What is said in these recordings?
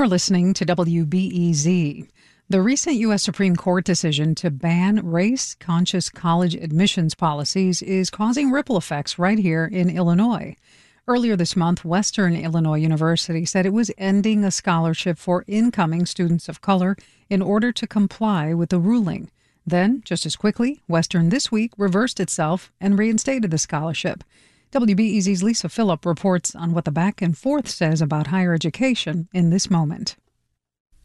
You're listening to WBEZ. The recent U.S. Supreme Court decision to ban race conscious college admissions policies is causing ripple effects right here in Illinois. Earlier this month, Western Illinois University said it was ending a scholarship for incoming students of color in order to comply with the ruling. Then, just as quickly, Western this week reversed itself and reinstated the scholarship. WBEZ's Lisa Philip reports on what the back and forth says about higher education in this moment.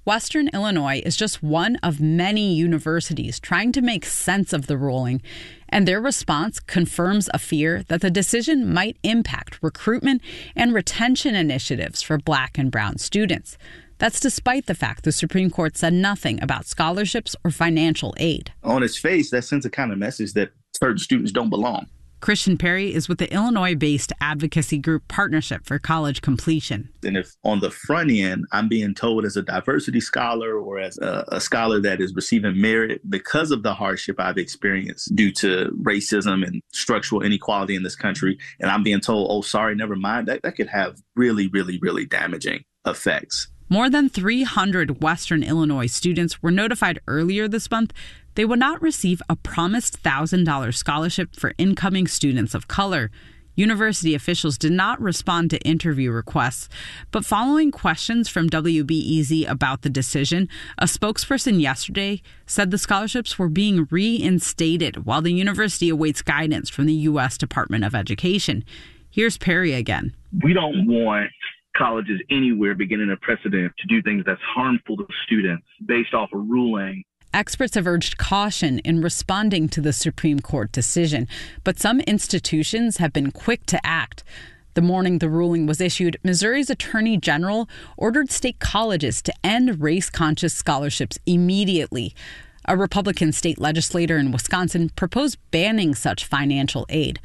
Western Illinois is just one of many universities trying to make sense of the ruling, and their response confirms a fear that the decision might impact recruitment and retention initiatives for black and brown students. That's despite the fact the Supreme Court said nothing about scholarships or financial aid. On its face, that sends a kind of message that certain students don't belong. Christian Perry is with the Illinois based advocacy group Partnership for College Completion. And if on the front end, I'm being told as a diversity scholar or as a, a, scholar that is receiving merit because of the hardship I've experienced due to racism and structural inequality in this country, and I'm being told, oh, sorry, never mind, that, that could have really, really, really damaging effects. More than 300 Western Illinois students were notified earlier this month they would not receive a promised $1,000 scholarship for incoming students of color. University officials did not respond to interview requests, but following questions from WBEZ about the decision, a spokesperson yesterday said the scholarships were being reinstated while the university awaits guidance from the U.S. Department of Education. Here's Perry again. We don't want colleges anywhere beginning a precedent to do things that's harmful to students based off a ruling Experts have urged caution in responding to the Supreme Court decision, but some institutions have been quick to act. The morning the ruling was issued, Missouri's Attorney General ordered state colleges to end race conscious scholarships immediately. A Republican state legislator in Wisconsin proposed banning such financial aid.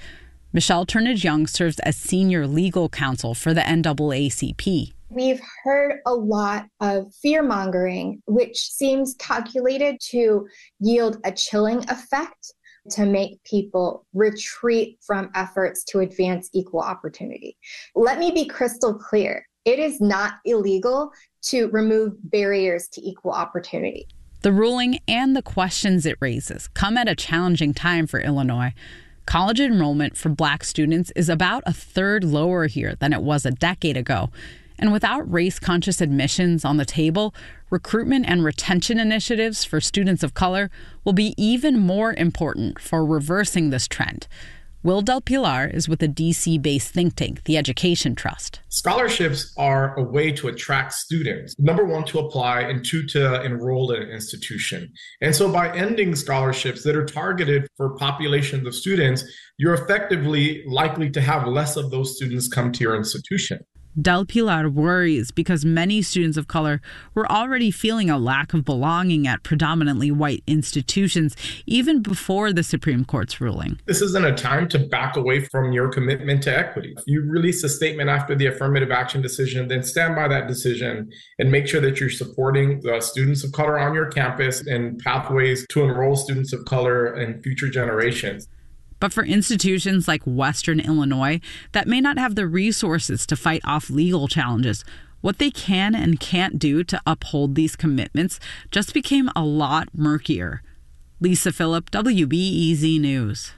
Michelle Turnage Young serves as senior legal counsel for the NAACP. We've heard a lot of fear mongering, which seems calculated to yield a chilling effect to make people retreat from efforts to advance equal opportunity. Let me be crystal clear it is not illegal to remove barriers to equal opportunity. The ruling and the questions it raises come at a challenging time for Illinois. College enrollment for black students is about a third lower here than it was a decade ago. And without race conscious admissions on the table, recruitment and retention initiatives for students of color will be even more important for reversing this trend. Wil Del Pilar is with a DC based think tank, the Education Trust. Scholarships are a way to attract students, number one, to apply, and two, to enroll in an institution. And so by ending scholarships that are targeted for populations of students, you're effectively likely to have less of those students come to your institution. Del Pilar worries because many students of color were already feeling a lack of belonging at predominantly white institutions even before the Supreme Court's ruling. This isn't a time to back away from your commitment to equity. If you release a statement after the affirmative action decision, then stand by that decision and make sure that you're supporting the students of color on your campus and pathways to enroll students of color in future generations. But for institutions like Western Illinois that may not have the resources to fight off legal challenges, what they can and can't do to uphold these commitments just became a lot murkier. Lisa Philip, WBEZ News.